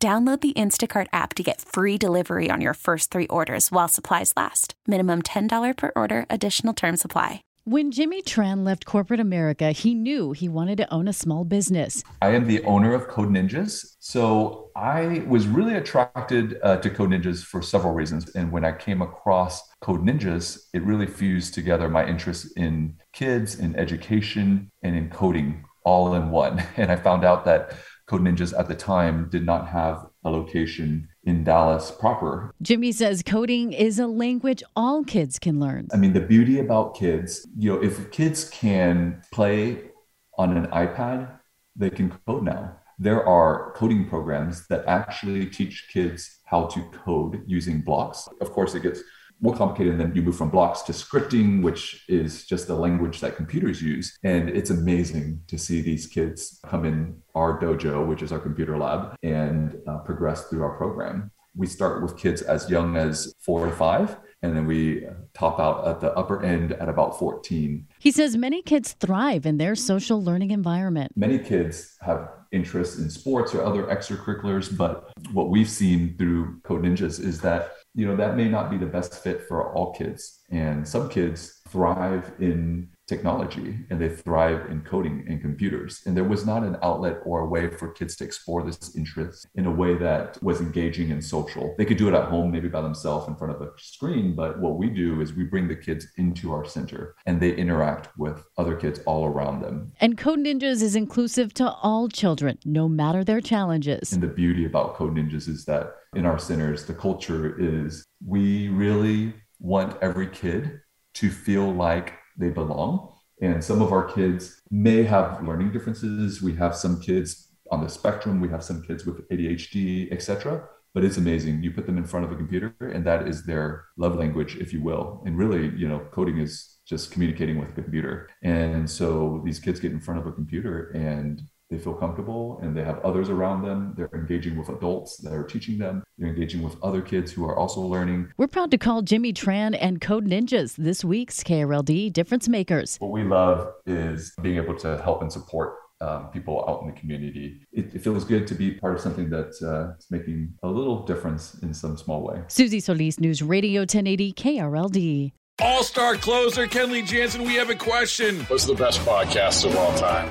Download the Instacart app to get free delivery on your first three orders while supplies last. Minimum $10 per order, additional term supply. When Jimmy Tran left corporate America, he knew he wanted to own a small business. I am the owner of Code Ninjas. So I was really attracted uh, to Code Ninjas for several reasons. And when I came across Code Ninjas, it really fused together my interest in kids, in education, and in coding all in one. And I found out that Code Ninjas at the time did not have a location in Dallas proper. Jimmy says coding is a language all kids can learn. I mean, the beauty about kids, you know, if kids can play on an iPad, they can code now. There are coding programs that actually teach kids how to code using blocks. Of course, it gets more complicated and then you move from blocks to scripting which is just the language that computers use. And it's amazing to see these kids come in our dojo which is our computer lab and uh, progress through our program. We start with kids as young as four or five and then we top out at the upper end at about 14. He says many kids thrive in their social learning environment. Many kids have interests in sports or other extracurriculars, but what we've seen through Code Ninjas is that you know that may not be the best fit for all kids and some kids thrive in technology and they thrive in coding and computers. And there was not an outlet or a way for kids to explore this interest in a way that was engaging and social. They could do it at home maybe by themselves in front of a screen but what we do is we bring the kids into our center and they interact with other kids all around them. And code ninjas is inclusive to all children no matter their challenges. And the beauty about code ninjas is that in our centers, the culture is we really want every kid to feel like they belong. And some of our kids may have learning differences. We have some kids on the spectrum, we have some kids with ADHD, etc. But it's amazing. You put them in front of a computer, and that is their love language, if you will. And really, you know, coding is just communicating with a computer. And so these kids get in front of a computer and they feel comfortable and they have others around them. They're engaging with adults that are teaching them. They're engaging with other kids who are also learning. We're proud to call Jimmy Tran and Code Ninjas this week's KRLD Difference Makers. What we love is being able to help and support um, people out in the community. It, it, feels good to be part of something that's uh, making a little difference in some small way. Susie Solis, News Radio 1080 KRLD. All star closer Kenley Jansen, we have a question. What's the best podcast of all time?